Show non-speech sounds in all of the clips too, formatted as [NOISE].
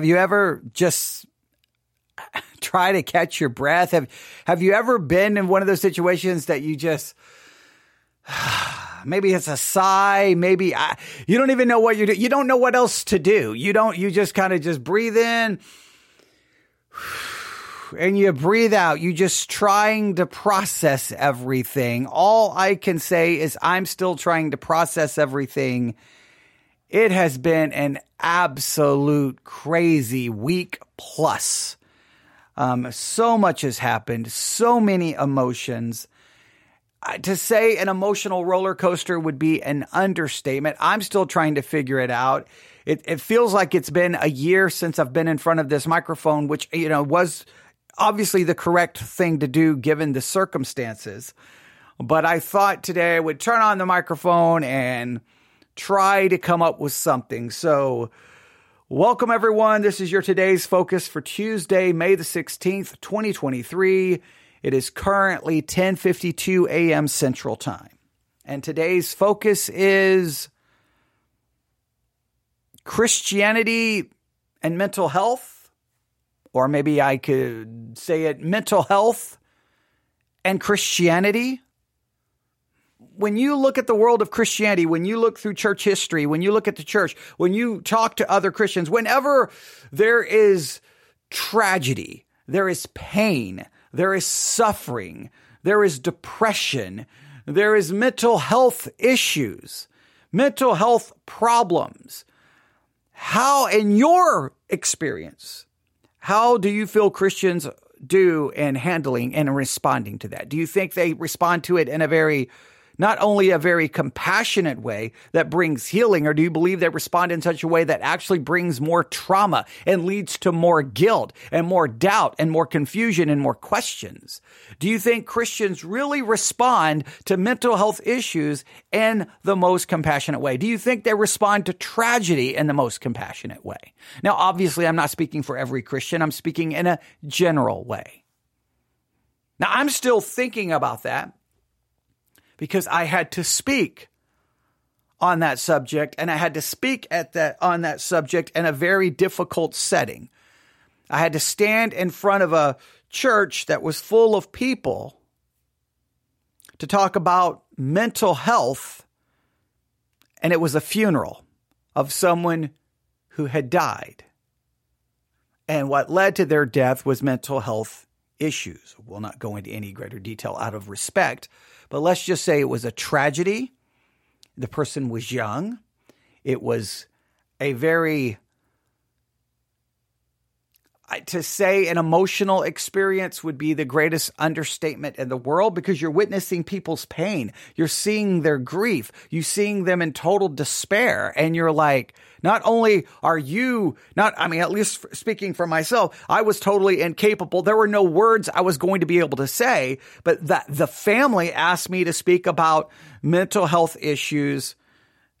Have you ever just [LAUGHS] try to catch your breath? Have Have you ever been in one of those situations that you just [SIGHS] maybe it's a sigh, maybe I, you don't even know what you're doing. You don't know what else to do. You don't. You just kind of just breathe in [SIGHS] and you breathe out. You just trying to process everything. All I can say is I'm still trying to process everything. It has been an absolute crazy week plus. Um, so much has happened, so many emotions. Uh, to say an emotional roller coaster would be an understatement. I'm still trying to figure it out. It, it feels like it's been a year since I've been in front of this microphone, which, you know, was obviously the correct thing to do given the circumstances. But I thought today I would turn on the microphone and try to come up with something. So, welcome everyone. This is your today's focus for Tuesday, May the 16th, 2023. It is currently 10:52 a.m. Central Time. And today's focus is Christianity and mental health or maybe I could say it mental health and Christianity. When you look at the world of Christianity, when you look through church history, when you look at the church, when you talk to other Christians, whenever there is tragedy, there is pain, there is suffering, there is depression, there is mental health issues, mental health problems. How, in your experience, how do you feel Christians do in handling and responding to that? Do you think they respond to it in a very not only a very compassionate way that brings healing, or do you believe they respond in such a way that actually brings more trauma and leads to more guilt and more doubt and more confusion and more questions? Do you think Christians really respond to mental health issues in the most compassionate way? Do you think they respond to tragedy in the most compassionate way? Now, obviously, I'm not speaking for every Christian. I'm speaking in a general way. Now, I'm still thinking about that because I had to speak on that subject and I had to speak at that on that subject in a very difficult setting. I had to stand in front of a church that was full of people to talk about mental health and it was a funeral of someone who had died. And what led to their death was mental health issues. We'll not go into any greater detail out of respect, but let's just say it was a tragedy. The person was young. It was a very to say an emotional experience would be the greatest understatement in the world because you're witnessing people's pain. You're seeing their grief. You're seeing them in total despair. And you're like, not only are you not, I mean, at least speaking for myself, I was totally incapable. There were no words I was going to be able to say, but that the family asked me to speak about mental health issues,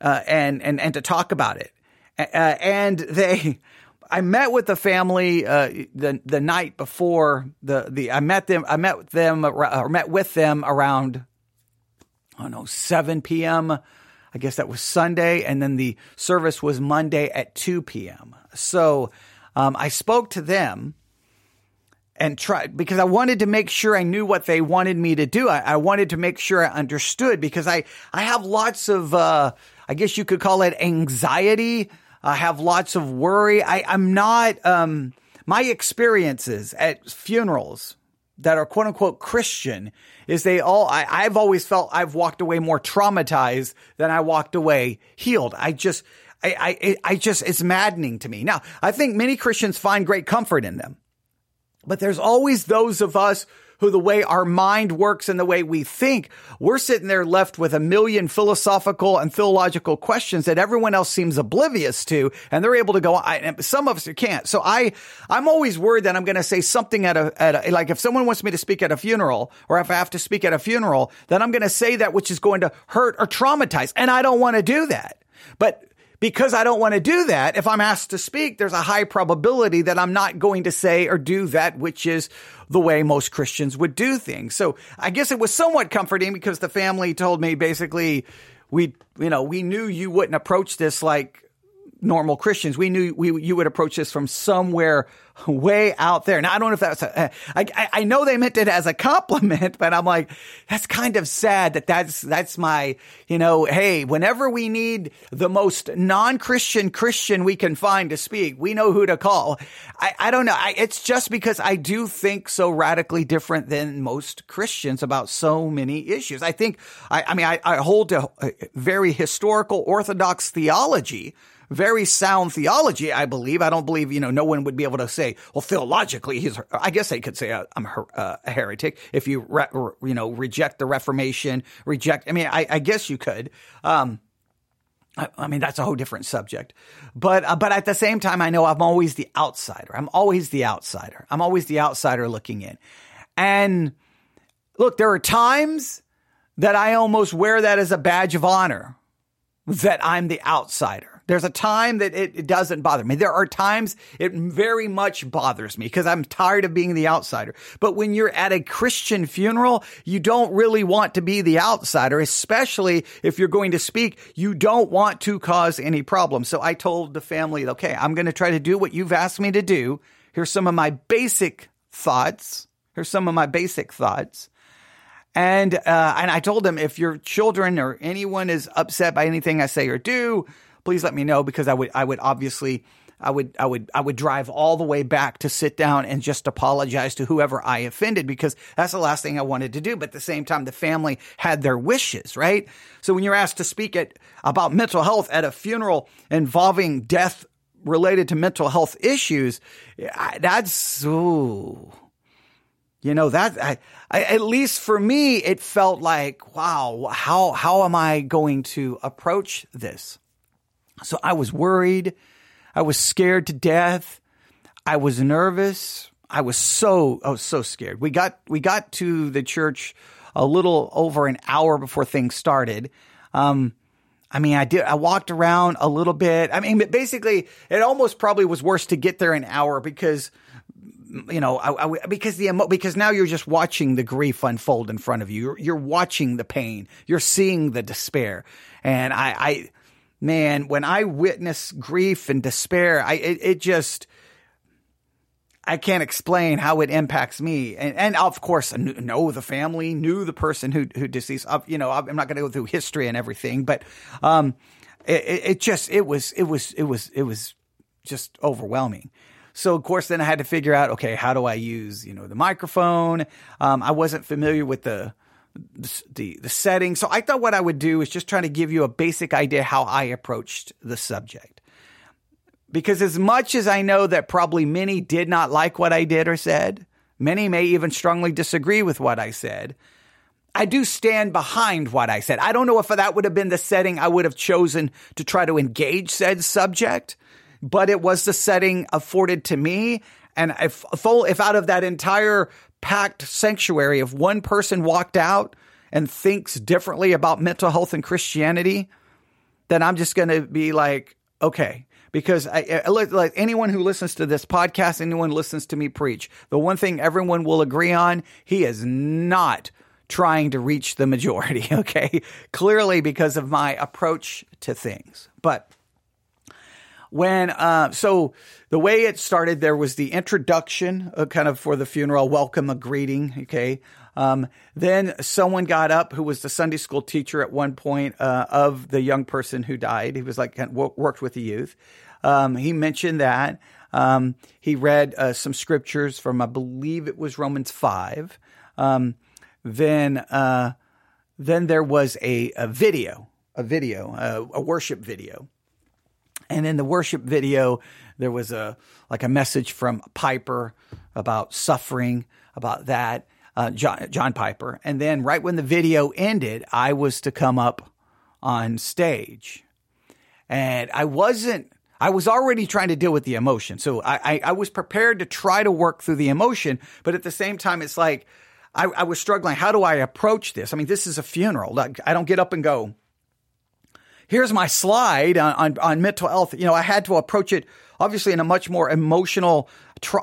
uh, and, and, and to talk about it. Uh, and they, I met with the family uh, the the night before the the I met them I met them or met with them around I don't know 7 p.m. I guess that was Sunday, and then the service was Monday at 2 p.m. So um, I spoke to them and tried because I wanted to make sure I knew what they wanted me to do. I, I wanted to make sure I understood because I I have lots of uh, I guess you could call it anxiety I have lots of worry. I, I'm not, um, my experiences at funerals that are quote unquote Christian is they all, I, I've always felt I've walked away more traumatized than I walked away healed. I just, I, I, I just, it's maddening to me. Now, I think many Christians find great comfort in them, but there's always those of us who the way our mind works and the way we think, we're sitting there left with a million philosophical and theological questions that everyone else seems oblivious to, and they're able to go. I, some of us can't. So I, I'm always worried that I'm going to say something at a, at a, like if someone wants me to speak at a funeral, or if I have to speak at a funeral, then I'm going to say that which is going to hurt or traumatize, and I don't want to do that. But because I don't want to do that, if I'm asked to speak, there's a high probability that I'm not going to say or do that which is the way most Christians would do things. So I guess it was somewhat comforting because the family told me basically we, you know, we knew you wouldn't approach this like normal Christians. We knew we, you would approach this from somewhere way out there. Now, I don't know if that's, a, I, I know they meant it as a compliment, but I'm like, that's kind of sad that that's, that's my, you know, hey, whenever we need the most non-Christian Christian we can find to speak, we know who to call. I, I don't know. I, it's just because I do think so radically different than most Christians about so many issues. I think, I, I mean, I, I hold a, a very historical orthodox theology very sound theology, I believe. I don't believe, you know, no one would be able to say, well, theologically, he's, I guess they could say uh, I'm uh, a heretic if you, re, you know, reject the Reformation, reject, I mean, I, I guess you could. Um, I, I mean, that's a whole different subject. But, uh, but at the same time, I know I'm always the outsider. I'm always the outsider. I'm always the outsider looking in. And look, there are times that I almost wear that as a badge of honor that I'm the outsider. There's a time that it, it, doesn't bother me. There are times it very much bothers me because I'm tired of being the outsider. But when you're at a Christian funeral, you don't really want to be the outsider, especially if you're going to speak. You don't want to cause any problems. So I told the family, okay, I'm going to try to do what you've asked me to do. Here's some of my basic thoughts. Here's some of my basic thoughts. And uh, and I told them if your children or anyone is upset by anything I say or do, please let me know because I would I would obviously I would I would I would drive all the way back to sit down and just apologize to whoever I offended because that's the last thing I wanted to do. But at the same time, the family had their wishes, right? So when you're asked to speak at about mental health at a funeral involving death related to mental health issues, that's ooh. You know that I, I, at least for me, it felt like, wow, how how am I going to approach this? So I was worried. I was scared to death. I was nervous. I was so, I was so scared. We got, we got to the church a little over an hour before things started. Um, I mean, I did, I walked around a little bit. I mean, basically, it almost probably was worse to get there an hour because, you know, I, I, because the because now you're just watching the grief unfold in front of you. You're, you're watching the pain. You're seeing the despair, and I, I man, when I witness grief and despair, I it, it just I can't explain how it impacts me. And, and of course, I know the family, knew the person who who deceased. You know, I'm not going to go through history and everything, but um, it, it just it was it was it was it was just overwhelming. So of course, then I had to figure out, okay, how do I use you know the microphone? Um, I wasn't familiar with the the the setting. So I thought what I would do is just try to give you a basic idea how I approached the subject. Because as much as I know that probably many did not like what I did or said, many may even strongly disagree with what I said. I do stand behind what I said. I don't know if that would have been the setting I would have chosen to try to engage said subject, but it was the setting afforded to me. And if, if out of that entire packed sanctuary, if one person walked out and thinks differently about mental health and Christianity, then I'm just going to be like, okay. Because I, I, like anyone who listens to this podcast, anyone listens to me preach, the one thing everyone will agree on, he is not trying to reach the majority. [LAUGHS] Okay. Clearly because of my approach to things. But when uh, so the way it started, there was the introduction, uh, kind of for the funeral, welcome, a greeting. Okay. Um, then someone got up who was the Sunday school teacher at one point uh, of the young person who died. He was like worked with the youth. Um, he mentioned that. Um, he read uh, some scriptures from, I believe it was Romans five. Um, then, uh, then there was a, a video, a video, uh, a worship video and in the worship video, there was a like a message from Piper about suffering, about that, uh, John, John Piper. And then right when the video ended, I was to come up on stage, and I wasn't. I was already trying to deal with the emotion, so I, I, I was prepared to try to work through the emotion. But at the same time, it's like I, I was struggling. How do I approach this? I mean, this is a funeral. I don't get up and go here's my slide on, on, on mental health. You know, I had to approach it obviously in a much more emotional,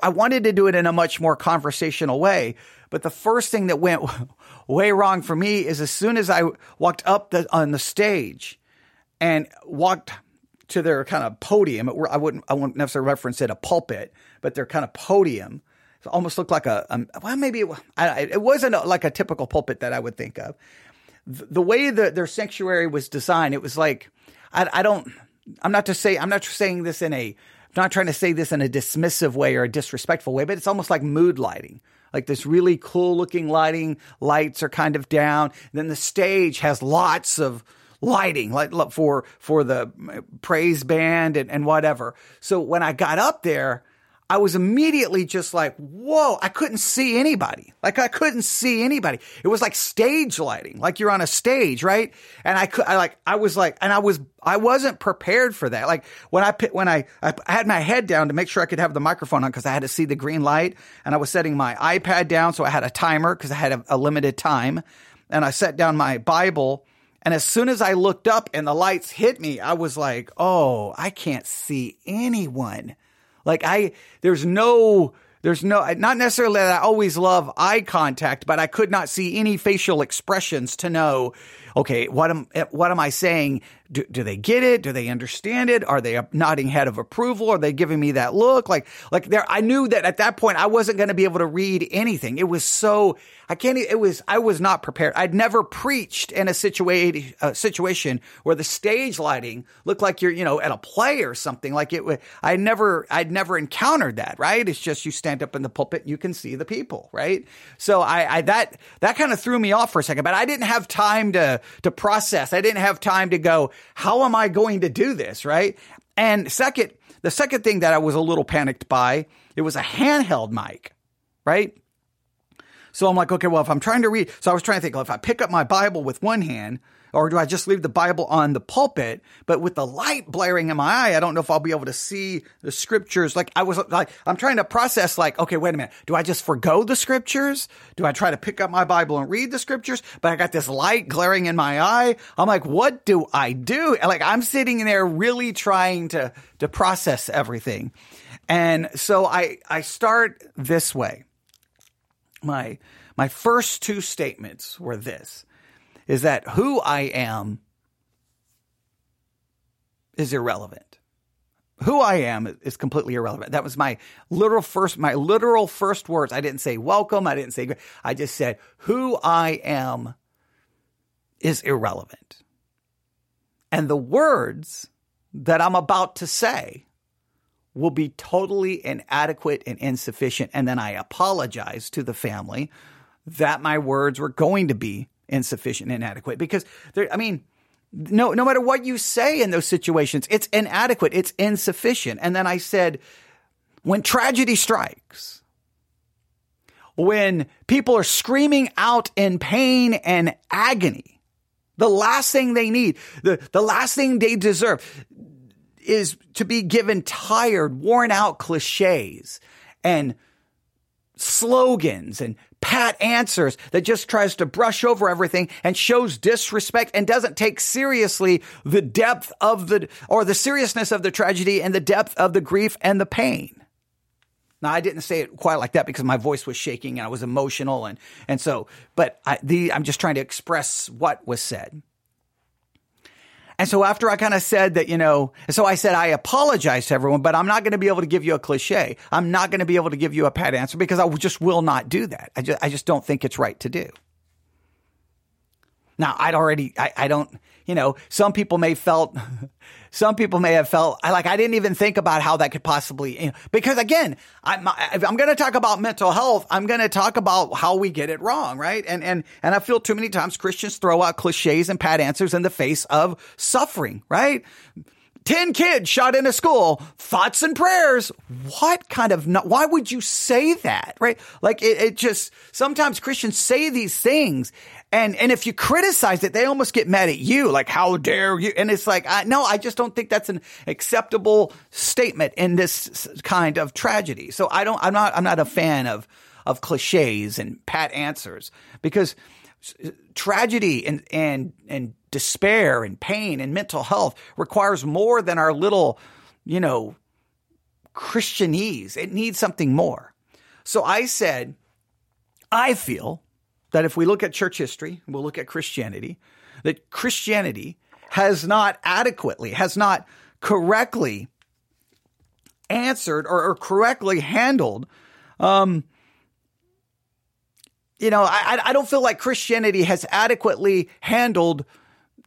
I wanted to do it in a much more conversational way. But the first thing that went [LAUGHS] way wrong for me is as soon as I walked up the, on the stage and walked to their kind of podium. I wouldn't I wouldn't necessarily reference it a pulpit, but their kind of podium. Almost looked like a um, well maybe it, I, it wasn't a, like a typical pulpit that I would think of. The, way that their sanctuary was designed, it was like I, I don't. I'm not to say I'm not saying this in a I'm not trying to say this in a dismissive way or a disrespectful way, but it's almost like mood lighting like this really cool looking lighting. Lights are kind of down. Then the stage has lots of lighting like for for the praise band and, and whatever. So when I got up there, I was immediately just like, whoa, I couldn't see anybody. Like I couldn't see anybody. It was like stage lighting, like you're on a stage, right? And I could, I like, I was like, and I was, I wasn't prepared for that. Like when I, when I, I had my head down to make sure I could have the microphone on because I had to see the green light and I was setting my iPad down. So I had a timer because I had a, a limited time and I set down my Bible. And as soon as I looked up and the lights hit me, I was like, oh, I can't see anyone. Like I, there's no, there's no, not necessarily that I always love eye contact, but I could not see any facial expressions to know, okay, what am, what am I saying? Do, do they get it? Do they understand it? Are they nodding head of approval? Are they giving me that look? Like, like there, I knew that at that point I wasn't going to be able to read anything. It was so, I can't, it was, I was not prepared. I'd never preached in a situation, a uh, situation where the stage lighting looked like you're, you know, at a play or something like it. I never, I'd never encountered that, right? It's just you stand up in the pulpit and you can see the people, right? So I, I that, that kind of threw me off for a second, but I didn't have time to, to process. I didn't have time to go, how am I going to do this? Right. And second, the second thing that I was a little panicked by, it was a handheld mic, right? So I'm like, okay, well, if I'm trying to read, so I was trying to think, well, if I pick up my Bible with one hand, or do I just leave the Bible on the pulpit? But with the light blaring in my eye, I don't know if I'll be able to see the scriptures. Like I was like, I'm trying to process like, okay, wait a minute. Do I just forego the scriptures? Do I try to pick up my Bible and read the scriptures? But I got this light glaring in my eye. I'm like, what do I do? like I'm sitting there really trying to, to process everything. And so I, I start this way. My, my first two statements were this is that who I am is irrelevant. Who I am is completely irrelevant. That was my literal first, my literal first words. I didn't say welcome. I didn't say, I just said who I am is irrelevant. And the words that I'm about to say will be totally inadequate and insufficient. And then I apologize to the family that my words were going to be insufficient, inadequate. Because there, I mean, no, no matter what you say in those situations, it's inadequate, it's insufficient. And then I said, when tragedy strikes, when people are screaming out in pain and agony, the last thing they need, the, the last thing they deserve is to be given tired, worn out cliches and slogans and pat answers that just tries to brush over everything and shows disrespect and doesn't take seriously the depth of the, or the seriousness of the tragedy and the depth of the grief and the pain. Now, I didn't say it quite like that because my voice was shaking and I was emotional. And, and so, but I, the, I'm just trying to express what was said. And so after I kind of said that, you know, so I said, I apologize to everyone, but I'm not going to be able to give you a cliche. I'm not going to be able to give you a pat answer because I just will not do that. I just, I just don't think it's right to do. Now, I'd already, I, I don't, you know, some people may felt, some people may have felt, like, I didn't even think about how that could possibly, you know, because again, I'm, I'm going to talk about mental health. I'm going to talk about how we get it wrong, right? And, and, and I feel too many times Christians throw out cliches and pat answers in the face of suffering, right? 10 kids shot in a school, thoughts and prayers. What kind of, why would you say that? Right? Like it, it just, sometimes Christians say these things and, and if you criticize it, they almost get mad at you. Like, how dare you? And it's like, I, no, I just don't think that's an acceptable statement in this kind of tragedy. So I don't, I'm not, I'm not a fan of, of cliches and pat answers because tragedy and, and, and despair and pain and mental health requires more than our little, you know, Christianese. It needs something more. So I said, I feel that if we look at church history, we'll look at Christianity, that Christianity has not adequately, has not correctly answered or, or correctly handled, um, you know, I, I don't feel like Christianity has adequately handled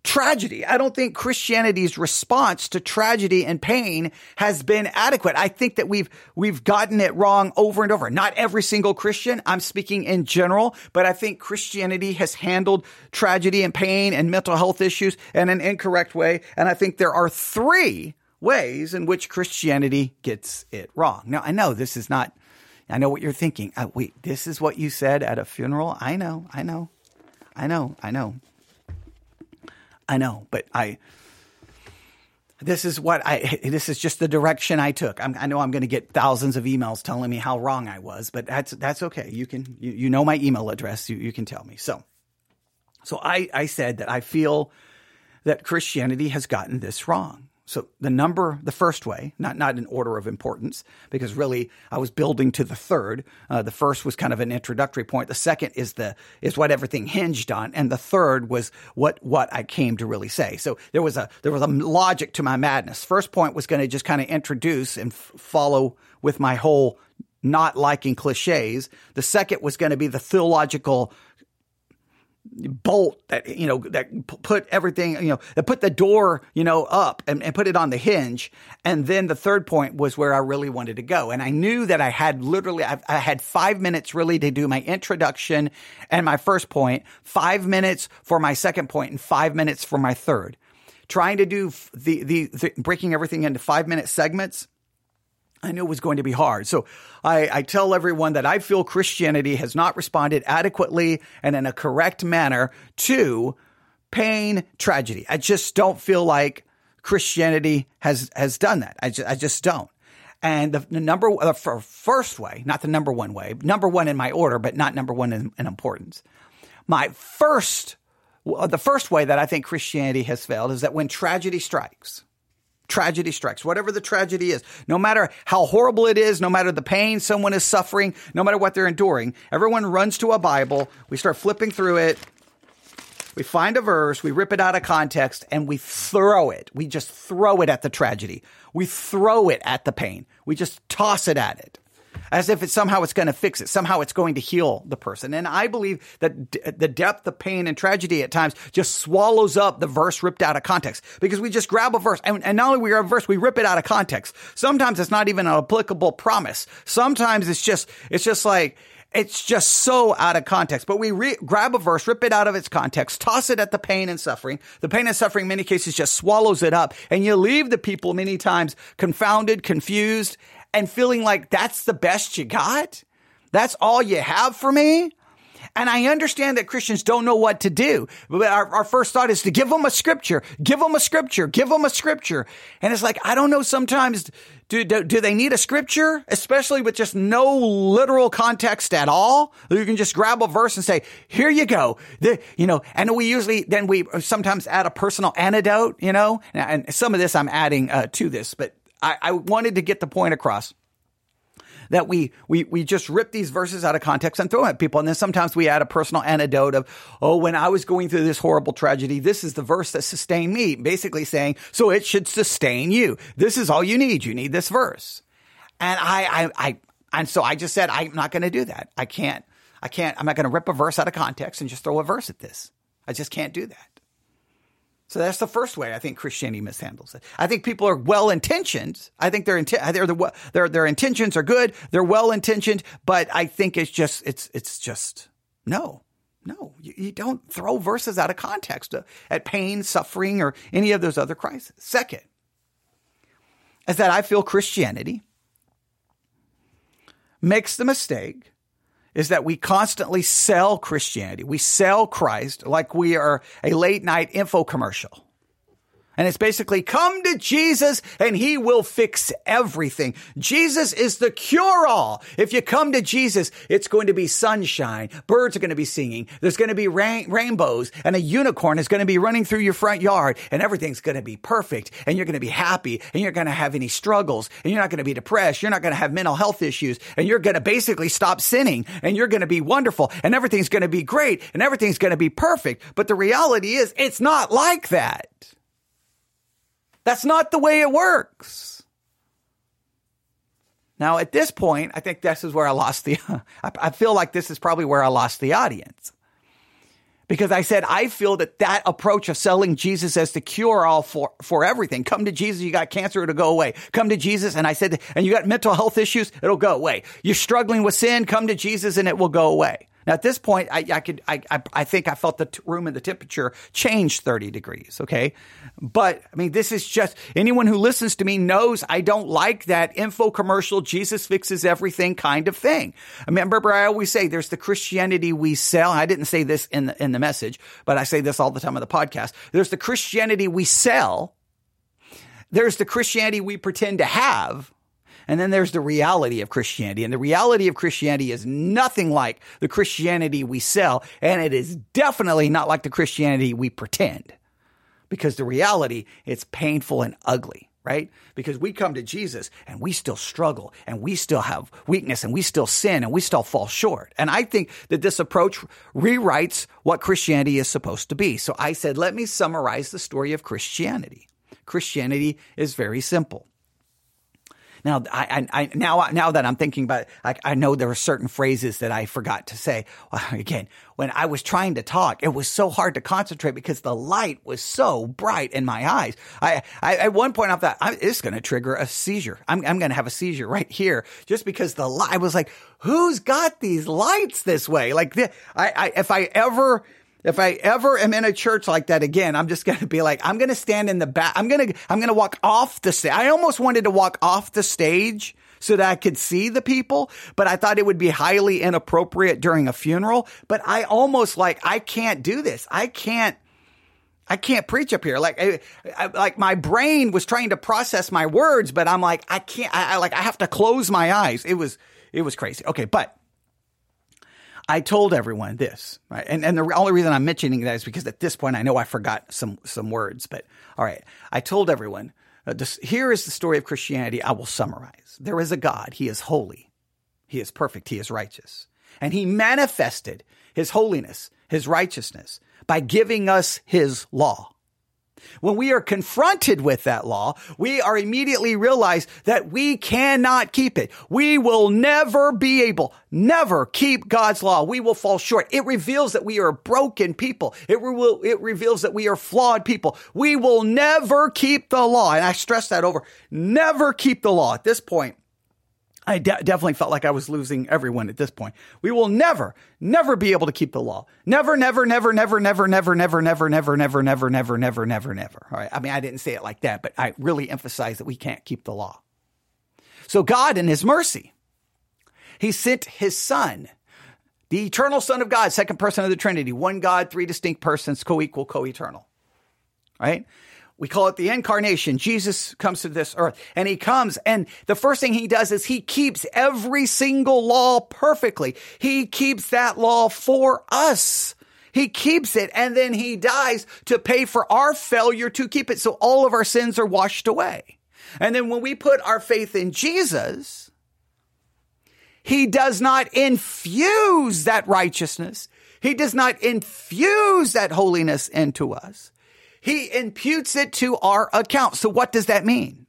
tragedy. I don't think Christianity's response to tragedy and pain has been adequate. I think that we've, we've gotten it wrong over and over. Not every single Christian. I'm speaking in general, but I think Christianity has handled tragedy and pain and mental health issues in an incorrect way. And I think there are three ways in which Christianity gets it wrong. Now, I know this is not, I know what you're thinking. Uh, wait, this is what you said at a funeral? I know, I know, I know, I know. I know, but I. This is what I. This is just the direction I took. I'm, i know I'm going to get thousands of emails telling me how wrong I was, but that's that's okay. You can you, you know my email address. You you can tell me. So, so I I said that I feel that Christianity has gotten this wrong. So the number, the first way, not not in order of importance, because really I was building to the third. Uh, the first was kind of an introductory point. The second is the is what everything hinged on, and the third was what what I came to really say. So there was a there was a logic to my madness. First point was going to just kind of introduce and f- follow with my whole not liking cliches. The second was going to be the theological bolt that you know that put everything you know that put the door you know up and, and, put it on the hinge. And then the third point was where i really wanted to go. And i knew that i had literally I, I had five minutes really to do my introduction and my first point five minutes for my second point and five minutes for my third. Trying to do the, the, the breaking everything into five minute segments I knew it was going to be hard. So I, I, tell everyone that I feel Christianity has not responded adequately and in a correct manner to pain, tragedy. I just don't feel like Christianity has, has done that. I just, I just don't. And the, the number, uh, the first way, not the number one way, number one in my order, but not number one in, in importance. My first, the first way that I think Christianity has failed is that when tragedy strikes, tragedy strikes, whatever the tragedy is, no matter how horrible it is, no matter the pain someone is suffering, no matter what they're enduring, everyone runs to a Bible. We start flipping through it. We find a verse, we rip it out of context, and we throw it. We just throw it at the tragedy. We throw it at the pain. We just toss it at it as if it's somehow it's going to fix it. Somehow it's going to heal the person. And I believe that d- the depth of pain and tragedy at times just swallows up the verse ripped out of context because we just grab a verse and, and not only we grab a verse, we rip it out of context. Sometimes it's not even an applicable promise. Sometimes it's just, it's just like, it's just so out of context. But we re- grab a verse, rip it out of its context, toss it at the pain and suffering. The pain and suffering, in many cases, just swallows it up. And you leave the people many times confounded, confused, and feeling like that's the best you got? That's all you have for me? And I understand that Christians don't know what to do. But our, our, first thought is to give them a scripture, give them a scripture, give them a scripture. And it's like, I don't know, sometimes do, do, do they need a scripture, especially with just no literal context at all? You can just grab a verse and say, here you go. The, you know, and we usually, then we sometimes add a personal antidote, you know, and some of this I'm adding uh, to this, but I, I wanted to get the point across that we, we, we just rip these verses out of context and throw them at people. And then sometimes we add a personal anecdote of, oh, when I was going through this horrible tragedy, this is the verse that sustained me, basically saying, so it should sustain you. This is all you need. You need this verse. And I, I, I, and so I just said, I'm not going to do that. I can't, I can't, I'm not going to rip a verse out of context and just throw a verse at this. I just can't do that. So that's the first way I think Christianity mishandles it. I think people are well intentioned. I think their their, their their intentions are good. They're well intentioned, but I think it's just it's it's just no. No, you, don't throw verses out of context uh, at pain, suffering, or any of those other crises. Second, is that I feel Christianity makes the mistake is that we constantly sell Christianity. We sell Christ like we are a late night info commercial. And it's basically come to Jesus and he will fix everything. Jesus is the cure all. If you come to Jesus, it's going to be sunshine. Birds are going to be singing. There's going to be rain- rainbows and a unicorn is going to be running through your front yard and everything's going to be perfect and you're going to be happy and you're going to have any struggles and you're not going to be depressed. You're not going to have mental health issues and you're going to basically stop sinning and you're going to be wonderful and everything's going to be great and everything's going to be perfect. But the reality is it's not like that. That's not the way it works. Now, at this point, I think this is where I lost the, [LAUGHS] I feel like this is probably where I lost the audience. Because I said, I feel that that approach of selling Jesus as the cure all for, for everything. Come to Jesus, you got cancer, it'll go away. Come to Jesus, and I said, and you got mental health issues, it'll go away. You're struggling with sin, come to Jesus and it will go away. Now at this point, I, I could, I, I, I, think I felt the t- room and the temperature change 30 degrees. Okay. But I mean, this is just anyone who listens to me knows I don't like that info commercial, Jesus fixes everything kind of thing. I remember I always say there's the Christianity we sell. I didn't say this in the, in the message, but I say this all the time on the podcast. There's the Christianity we sell. There's the Christianity we pretend to have. And then there's the reality of Christianity. And the reality of Christianity is nothing like the Christianity we sell. And it is definitely not like the Christianity we pretend. Because the reality, it's painful and ugly right? Because we come to Jesus and we still struggle and we still have weakness and we still sin and we still fall short. And I think that this approach rewrites what Christianity is supposed to be. So I said, let me summarize the story of Christianity. Christianity is very simple. Now, I, I, now, now that I'm thinking about it, I, I know there are certain phrases that I forgot to say. Well, [LAUGHS] again, when I was trying to talk, it was so hard to concentrate because the light was so bright in my eyes. I, I at one point I thought, it's going to trigger a seizure. I'm, I'm going to have a seizure right here just because the light, I was like, who's got these lights this way? Like, I, I, if I ever, if I ever am in a church like that again, I'm just going to be like, I'm going to stand in the back. I'm going to, I'm going to walk off the stage. I almost wanted to walk off the stage so that I could see the people, but I thought it would be highly inappropriate during a funeral. But I almost like, I can't do this. I can't, I can't preach up here. Like, I, I, like my brain was trying to process my words, but I'm like, I can't, I, I like, I have to close my eyes. It was, it was crazy. Okay. But I told everyone this, right? And, and the only reason I'm mentioning that is because at this point I know I forgot some, some words, but all right. I told everyone, uh, this, here is the story of Christianity. I will summarize. There is a God. He is holy. He is perfect. He is righteous. And he manifested his holiness, his righteousness by giving us his law. When we are confronted with that law, we are immediately realize that we cannot keep it. We will never be able, never keep God's law. We will fall short. It reveals that we are broken people. It, re- it reveals that we are flawed people. We will never keep the law. And I stress that over. Never keep the law. At this point, I de- definitely felt like I was losing everyone at this point. We will never, never be able to keep the law. Never, never, never, never, never, never, never, never, never, never, never, never, never, never, never. All right. I mean, I didn't say it like that, but I really emphasize that we can't keep the law. So God, in His mercy, He sent His Son, the eternal Son of God, second person of the Trinity, one God, three distinct persons, co-equal, co-eternal. Right? We call it the incarnation. Jesus comes to this earth and he comes and the first thing he does is he keeps every single law perfectly. He keeps that law for us. He keeps it and then he dies to pay for our failure to keep it. So all of our sins are washed away. And then when we put our faith in Jesus, he does not infuse that righteousness. He does not infuse that holiness into us. He imputes it to our account. So what does that mean?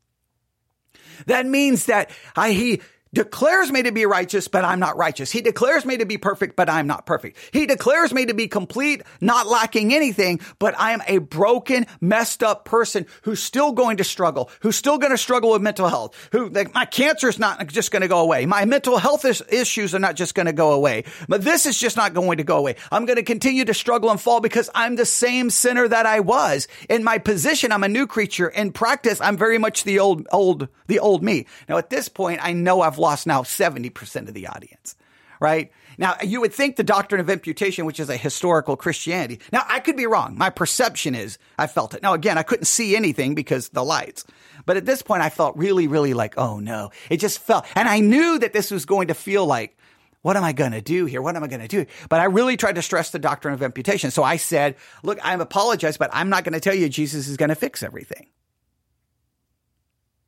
That means that I, he declares me to be righteous, but I'm not righteous. He declares me to be perfect, but I'm not perfect. He declares me to be complete, not lacking anything, but I am a broken, messed up person who's still going to struggle, who's still going to struggle with mental health, who like, my cancer is not just going to go away. My mental health is, issues are not just going to go away, but this is just not going to go away. I'm going to continue to struggle and fall because I'm the same sinner that I was. In my position, I'm a new creature. In practice, I'm very much the old, old, the old me. Now at this point, I know I've lost now 70% of the audience, right? Now, you would think the doctrine of imputation, which is a historical Christianity. Now, I could be wrong. My perception is I felt it. Now, again, I couldn't see anything because the lights. But at this point, I felt really, really like, oh no. It just felt, and I knew that this was going to feel like, what am I going to do here? What am I going to do? But I really tried to stress the doctrine of imputation. So I said, look, I'm apologize, but I'm not going to tell you Jesus is going to fix everything.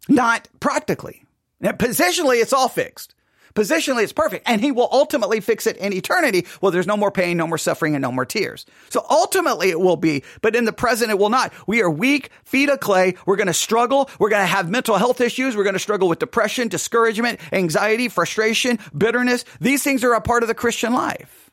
Not practically. Now, positionally, it's all fixed. Positionally, it's perfect. And he will ultimately fix it in eternity. Well, there's no more pain, no more suffering, and no more tears. So ultimately it will be, but in the present it will not. We are weak, feet of clay. We're going to struggle. We're going to have mental health issues. We're going to struggle with depression, discouragement, anxiety, frustration, bitterness. These things are a part of the Christian life.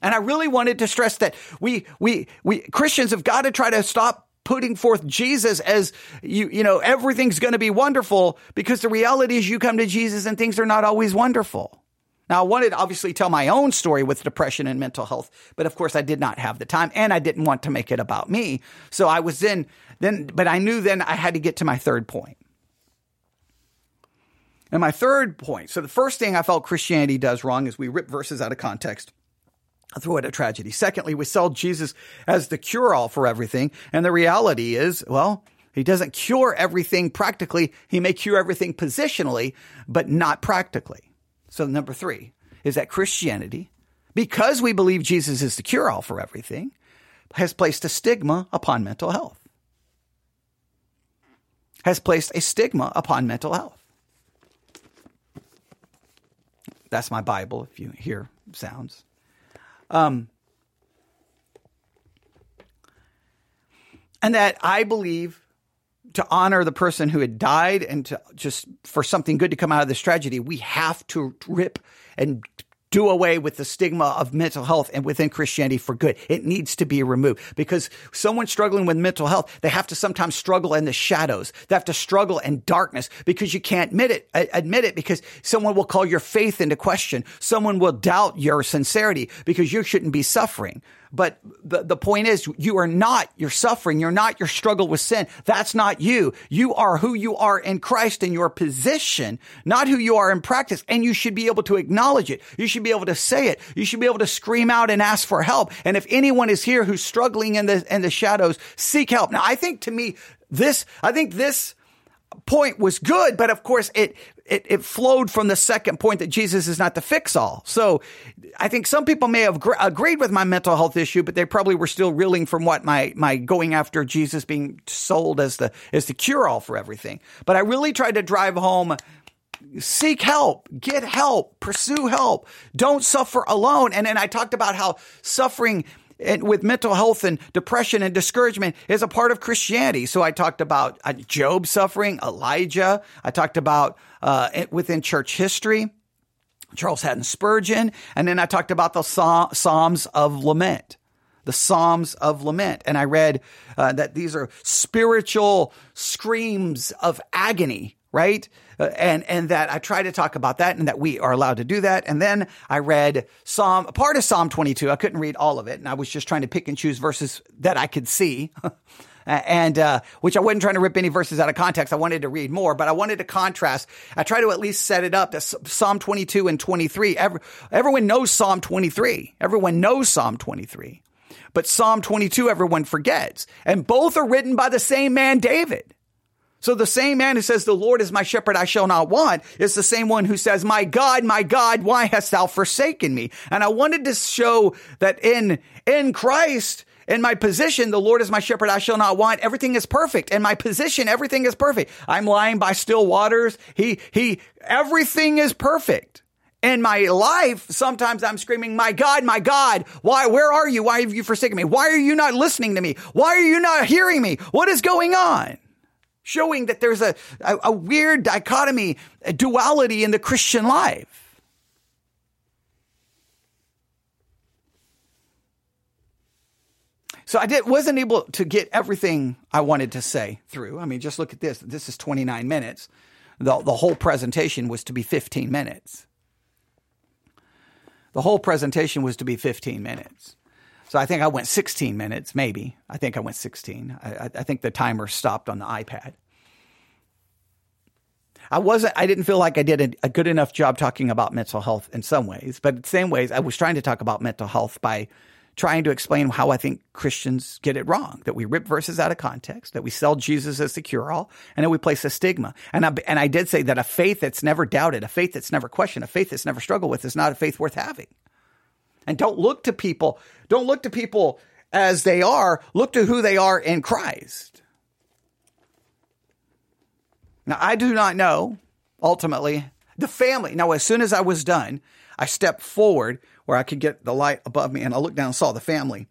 And I really wanted to stress that we, we, we Christians have got to try to stop putting forth Jesus as you, you know, everything's going to be wonderful because the reality is you come to Jesus and things are not always wonderful. Now, I wanted to obviously tell my own story with depression and mental health, but of course I did not have the time and I didn't want to make it about me. So I was then, then, but I knew then I had to get to my third point. And my third point, so the first thing I felt Christianity does wrong is we rip verses out of context throw it a tragedy. Secondly, we sell Jesus as the cure all for everything. And the reality is, well, he doesn't cure everything practically. He may cure everything positionally, but not practically. So number three is that Christianity, because we believe Jesus is the cure all for everything, has placed a stigma upon mental health. Has placed a stigma upon mental health. That's my Bible, if you hear sounds. Um, and that I believe to honor the person who had died and to just for something good to come out of this tragedy, we have to rip and do away with the stigma of mental health and within Christianity for good. It needs to be removed because someone struggling with mental health, they have to sometimes struggle in the shadows. They have to struggle in darkness because you can't admit it, admit it because someone will call your faith into question. Someone will doubt your sincerity because you shouldn't be suffering. But the, the point is, you are not your suffering. You're not your struggle with sin. That's not you. You are who you are in Christ in your position, not who you are in practice. And you should be able to acknowledge it. You should be able to say it. You should be able to scream out and ask for help. And if anyone is here who's struggling in the, in the shadows, seek help. Now, I think to me, this, I think this, point was good, but of course it, it, it flowed from the second point that Jesus is not the fix all. So I think some people may have gr- agreed with my mental health issue, but they probably were still reeling from what my, my going after Jesus being sold as the, as the cure all for everything. But I really tried to drive home seek help, get help, pursue help, don't suffer alone. And then I talked about how suffering and with mental health and depression and discouragement is a part of Christianity. So I talked about uh, Job suffering, Elijah. I talked about uh, within church history, Charles Haddon Spurgeon, and then I talked about the Psalms of Lament. The Psalms of Lament. And I read uh, that these are spiritual screams of agony right? Uh, and and that I try to talk about that and that we are allowed to do that. And then I read Psalm part of Psalm 22. I couldn't read all of it, and I was just trying to pick and choose verses that I could see. [LAUGHS] and uh, which I wasn't trying to rip any verses out of context. I wanted to read more, but I wanted to contrast. I try to at least set it up that Psalm 22 and 23. Every, everyone knows Psalm 23. Everyone knows Psalm 23. But Psalm 22, everyone forgets. And both are written by the same man, David. So the same man who says, the Lord is my shepherd, I shall not want, is the same one who says, my God, my God, why hast thou forsaken me? And I wanted to show that in, in Christ, in my position, the Lord is my shepherd, I shall not want. Everything is perfect. In my position, everything is perfect. I'm lying by still waters. He, he, everything is perfect. In my life, sometimes I'm screaming, my God, my God, why, where are you? Why have you forsaken me? Why are you not listening to me? Why are you not hearing me? What is going on? Showing that there's a, a, a weird dichotomy, a duality in the Christian life. So I did, wasn't able to get everything I wanted to say through. I mean, just look at this. This is 29 minutes. The, the whole presentation was to be 15 minutes. The whole presentation was to be 15 minutes. So I think I went 16 minutes, maybe. I think I went 16. I, I think the timer stopped on the iPad. I wasn't, I didn't feel like I did a, a, good enough job talking about mental health in some ways, but same ways, I was trying to talk about mental health by trying to explain how I think Christians get it wrong, that we rip verses out of context, that we sell Jesus as the cure all, and that we place a stigma. And I, and I did say that a faith that's never doubted, a faith that's never questioned, a faith that's never struggled with is not a faith worth having. And don't look to people, don't look to people as they are, look to who they are in Christ. Now, I do not know ultimately The family. Now, as soon as I was done, I stepped forward where I could get the light above me and I looked down and saw the family.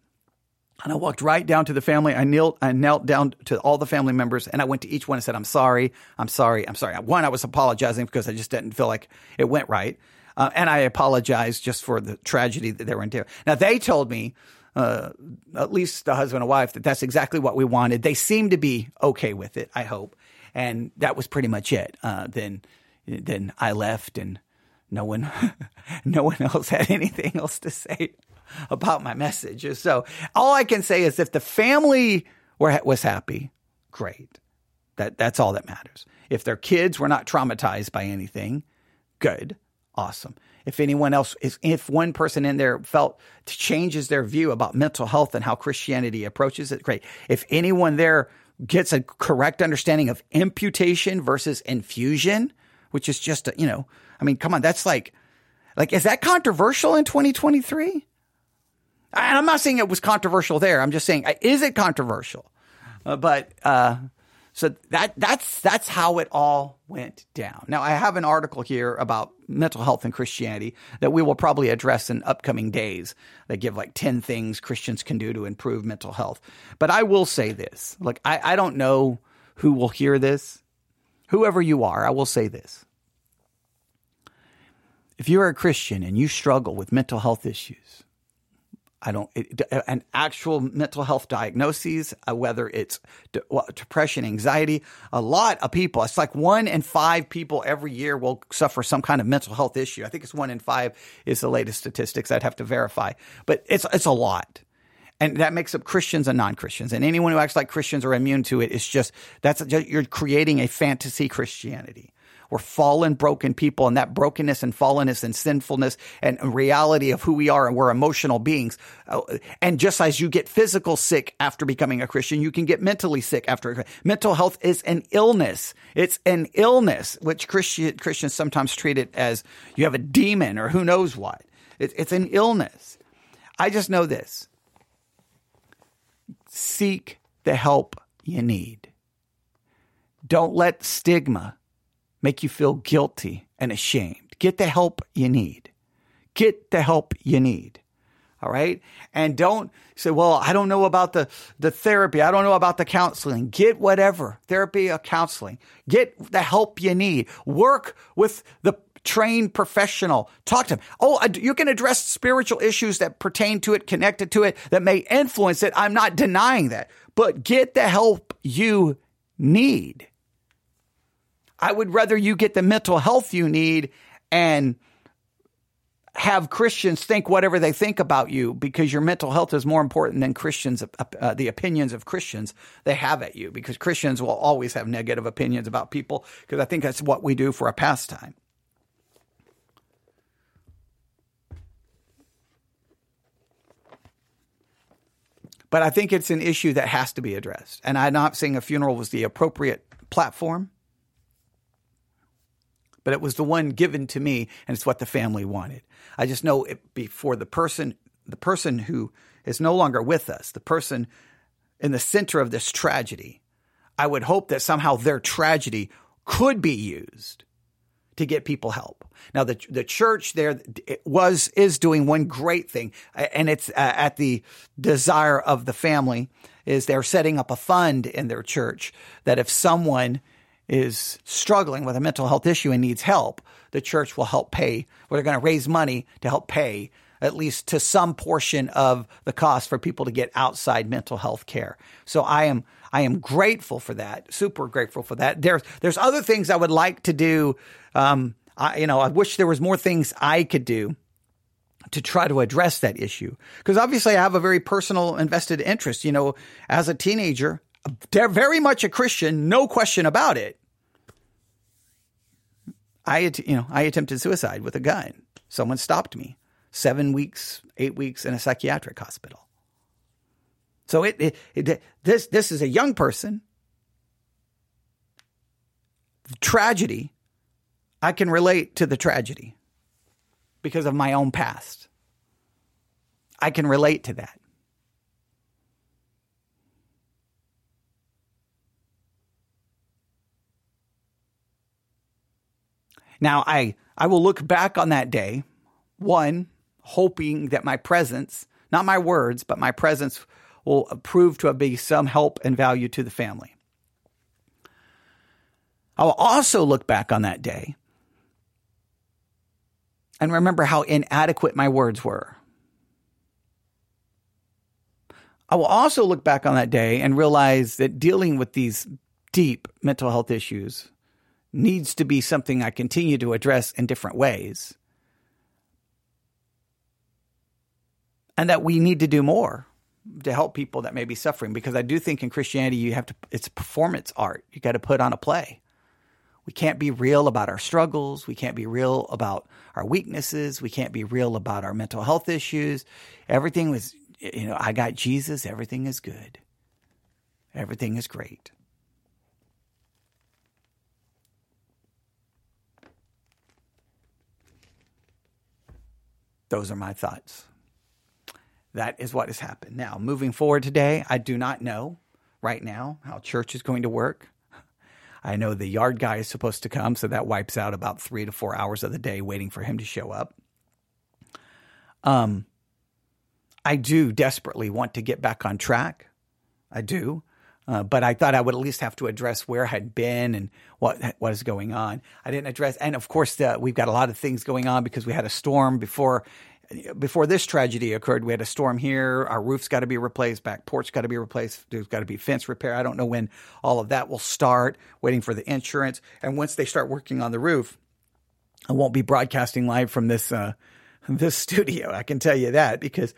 And I walked right down to the family. I knelt, I knelt down to all the family members and I went to each one and said, I'm sorry. I'm sorry. I'm sorry. One, I was apologizing because I just didn't feel like it went right. Uh, and I apologize just for the tragedy that they were into. Now they told me, uh, at least the husband and wife, that that's exactly what we wanted. They seemed to be okay with it. I hope, and that was pretty much it. Uh, then, then I left, and no one, [LAUGHS] no one else had anything else to say about my message. So all I can say is, if the family were was happy, great. That that's all that matters. If their kids were not traumatized by anything, good awesome. If anyone else is, if one person in there felt changes their view about mental health and how Christianity approaches it, great. If anyone there gets a correct understanding of imputation versus infusion, which is just, a, you know, I mean, come on, that's like, like, is that controversial in 2023? And I'm not saying it was controversial there. I'm just saying, is it controversial? Uh, but, uh, so that that's that's how it all went down. Now I have an article here about mental health and Christianity that we will probably address in upcoming days. They give like 10 things Christians can do to improve mental health. But I will say this. Look, I, I don't know who will hear this. Whoever you are, I will say this. If you're a Christian and you struggle with mental health issues, I don't, it, an actual mental health diagnoses, uh, whether it's de- depression, anxiety, a lot of people, it's like one in five people every year will suffer some kind of mental health issue. I think it's one in five is the latest statistics. I'd have to verify, but it's, it's a lot. And that makes up Christians and non-Christians. And anyone who acts like Christians are immune to it. it is just, that's, you're creating a fantasy Christianity. We're fallen, broken people, and that brokenness and fallenness and sinfulness and reality of who we are, and we're emotional beings. Uh, and just as you get physical sick after becoming a Christian, you can get mentally sick after. Mental health is an illness. It's an illness, which Christian, Christians sometimes treat it as you have a demon or who knows what. It, it's an illness. I just know this. Seek the help you need. Don't let stigma make you feel guilty and ashamed. Get the help you need. Get the help you need. All right. And don't say, well, I don't know about the, the therapy. I don't know about the counseling. Get whatever therapy or counseling. Get the help you need. Work with the trained professional. Talk to them. Oh, uh, you can address spiritual issues that pertain to it, connected to it, that may influence it. I'm not denying that, but get the help you need. I would rather you get the mental health you need and have Christians think whatever they think about you because your mental health is more important than Christians, uh, uh, the opinions of Christians they have at you because Christians will always have negative opinions about people because I think that's what we do for a pastime. But I think it's an issue that has to be addressed. And I'm not saying a funeral was the appropriate platform but it was the one given to me and it's what the family wanted. I just know it before the person, the person who is no longer with us, the person in the center of this tragedy, I would hope that somehow their tragedy could be used to get people help. Now the the church there was is doing one great thing and it's uh, at the desire of the family is they're setting up a fund in their church that if someone is struggling with a mental health issue and needs help, the church will help pay, or they're going to raise money to help pay at least to some portion of the cost for people to get outside mental health care. So I am I am grateful for that, super grateful for that. There's there's other things I would like to do. Um, I, you know, I wish there was more things I could do to try to address that issue because obviously I have a very personal invested interest. You know, as a teenager, they're very much a Christian, no question about it. I, you know, I attempted suicide with a gun. Someone stopped me. Seven weeks, eight weeks in a psychiatric hospital. So it, it, it this this is a young person. Tragedy. I can relate to the tragedy because of my own past. I can relate to that. Now, I, I will look back on that day, one, hoping that my presence, not my words, but my presence will prove to be some help and value to the family. I will also look back on that day and remember how inadequate my words were. I will also look back on that day and realize that dealing with these deep mental health issues needs to be something I continue to address in different ways. And that we need to do more to help people that may be suffering because I do think in Christianity you have to it's performance art. You got to put on a play. We can't be real about our struggles. We can't be real about our weaknesses. We can't be real about our mental health issues. Everything was you know, I got Jesus, everything is good. Everything is great. Those are my thoughts. That is what has happened. Now, moving forward today, I do not know right now how church is going to work. I know the yard guy is supposed to come, so that wipes out about three to four hours of the day waiting for him to show up. Um, I do desperately want to get back on track. I do. Uh, but I thought I would at least have to address where I had been and what what is going on. I didn't address, and of course, uh, we've got a lot of things going on because we had a storm before before this tragedy occurred. We had a storm here. Our roof's got to be replaced. Back porch got to be replaced. There's got to be fence repair. I don't know when all of that will start. Waiting for the insurance, and once they start working on the roof, I won't be broadcasting live from this uh, this [LAUGHS] studio. I can tell you that because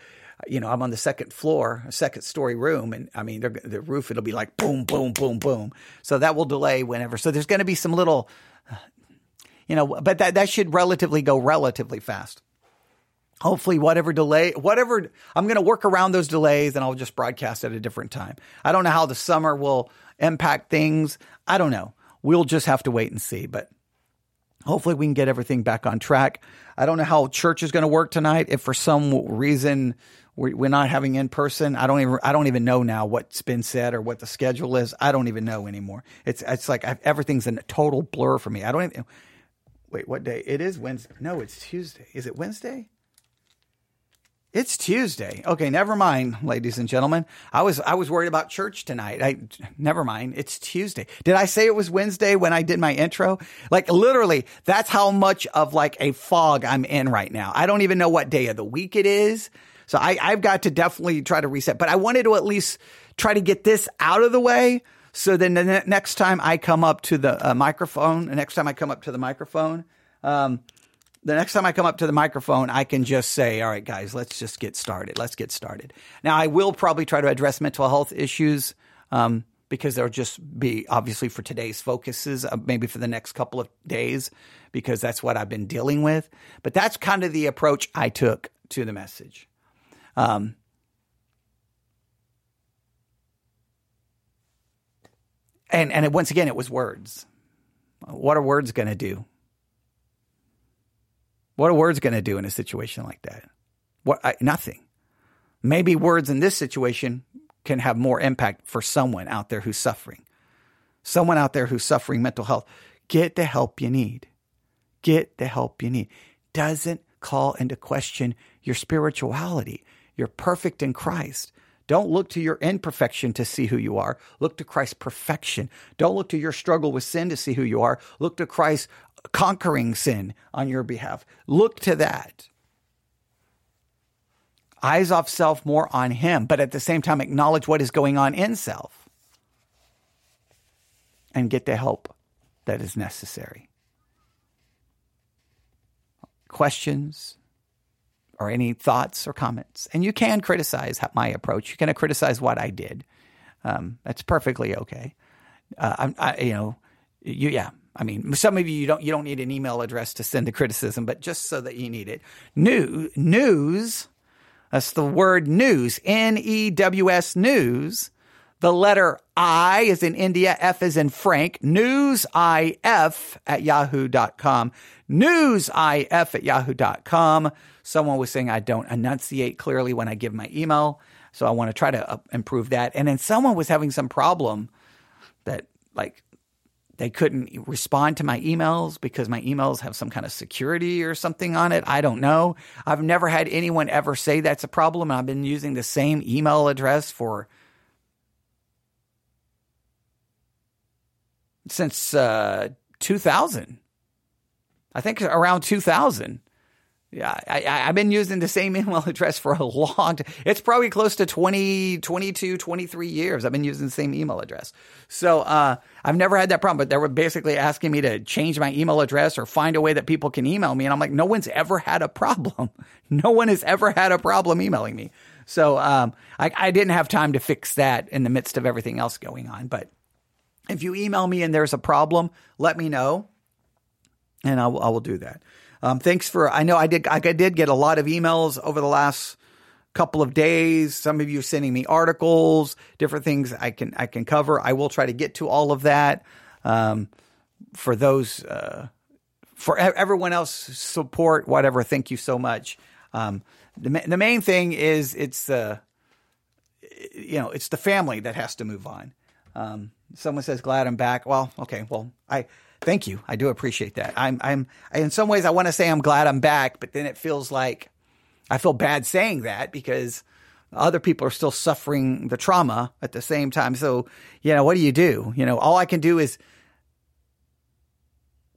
you know, I'm on the second floor, a second story room, and I mean, the roof it'll be like boom, boom, boom, boom. So that will delay whenever. So there's going to be some little, uh, you know, but that that should relatively go relatively fast. Hopefully, whatever delay, whatever, I'm going to work around those delays, and I'll just broadcast at a different time. I don't know how the summer will impact things. I don't know. We'll just have to wait and see. But hopefully, we can get everything back on track. I don't know how church is going to work tonight. If for some reason we're, not having in person. I don't even I don't even know now what's been said or what the schedule is. I don't even know anymore. It's it's like I've, everything's a total blur for me. I don't even wait. What day? It is Wednesday. No, it's Tuesday. Is it Wednesday? It's Tuesday. Okay, never mind, ladies and gentlemen. I was I was worried about church tonight. I never mind. It's Tuesday. Did I say it was Wednesday when I did my intro? Like literally, that's how much of like a fog I'm in right now. I don't even know what day of the week it is. So I, I've got to definitely try to reset, but I wanted to at least try to get this out of the way. So then the ne- next time I come up to the uh, microphone, the next time I come up to the microphone, um, the next time I come up to the microphone, I can just say, all right, guys, let's just get started. Let's get started. Now, I will probably try to address mental health issues um, because there'll just be, obviously, for today's focuses, uh, maybe for the next couple of days, because that's what I've been dealing with. But that's kind of the approach I took to the message. Um, and and it, once again, it was words. What are words going to do? What are words going to do in a situation like that? What I, nothing. Maybe words in this situation can have more impact for someone out there who's suffering. Someone out there who's suffering mental health. Get the help you need. Get the help you need. Doesn't call into question your spirituality. You're perfect in Christ. Don't look to your imperfection to see who you are. Look to Christ's perfection. Don't look to your struggle with sin to see who you are. Look to Christ conquering sin on your behalf. Look to that. Eyes off self, more on Him, but at the same time, acknowledge what is going on in self and get the help that is necessary. Questions, or any thoughts or comments. And you can criticize my approach. You can criticize what I did. Um, that's perfectly okay. Uh, I, I, you know, you, yeah. I mean, some of you, you don't you don't need an email address to send the criticism, but just so that you need it. New news. That's the word news. N E W S news. The letter I is in India, F is in Frank. News IF at yahoo.com. News IF at yahoo.com. Someone was saying I don't enunciate clearly when I give my email. So I want to try to uh, improve that. And then someone was having some problem that like they couldn't respond to my emails because my emails have some kind of security or something on it. I don't know. I've never had anyone ever say that's a problem. I've been using the same email address for since uh, 2000. I think around 2000. Yeah, I, have been using the same [LAUGHS] email address for a long time. It's probably close to 20, 22, 23 years. I've been using the same email address. So uh, I've never had that problem, but they were basically asking me to change my email address or find a way that people can email me. And I'm like, no one's ever had a problem. [LAUGHS] No one has ever had a problem emailing me. So um, I, I didn't have time to fix that in the midst of everything else going on. But if you email me and there's a problem, let me know and I will, I will do that. Um, thanks for. I know I did. I did get a lot of emails over the last couple of days. Some of you sending me articles, different things I can I can cover. I will try to get to all of that. Um, for those, uh, for everyone else, support whatever. Thank you so much. Um, the the main thing is it's the, you know, it's the family that has to move on. Um, someone says, "Glad I'm back." Well, okay. Well, I Thank you. I do appreciate that. I'm, I'm, in some ways, I want to say I'm glad I'm back, but then it feels like I feel bad saying that because other people are still suffering the trauma at the same time. So, you know, what do you do? You know, all I can do is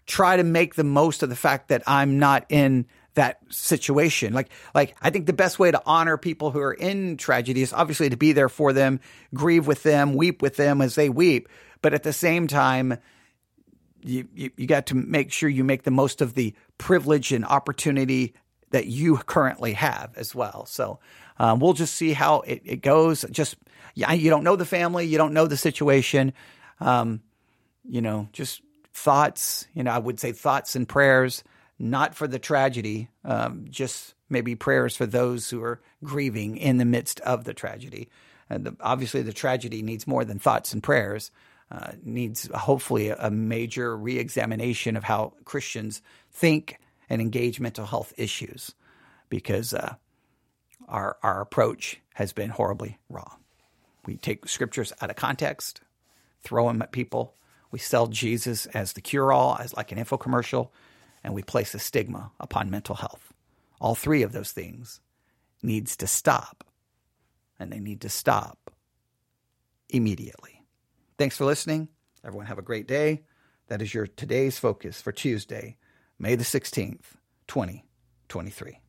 try to make the most of the fact that I'm not in that situation. Like, like I think the best way to honor people who are in tragedy is obviously to be there for them, grieve with them, weep with them as they weep. But at the same time, you, you, you got to make sure you make the most of the privilege and opportunity that you currently have as well. So um, we'll just see how it, it goes. Just yeah, you don't know the family, you don't know the situation. Um, you know, just thoughts. You know, I would say thoughts and prayers, not for the tragedy, um, just maybe prayers for those who are grieving in the midst of the tragedy. And the, obviously, the tragedy needs more than thoughts and prayers uh, needs hopefully a, major reexamination of how Christians think and engage mental health issues because uh, our, our approach has been horribly wrong. We take scriptures out of context, throw them at people. We sell Jesus as the cure all, as like an infomercial, and we place a stigma upon mental health. All three of those things needs to stop, and they need to stop immediately. Thanks for listening. Everyone have a great day. That is your today's focus for Tuesday, May the 16th, 2023.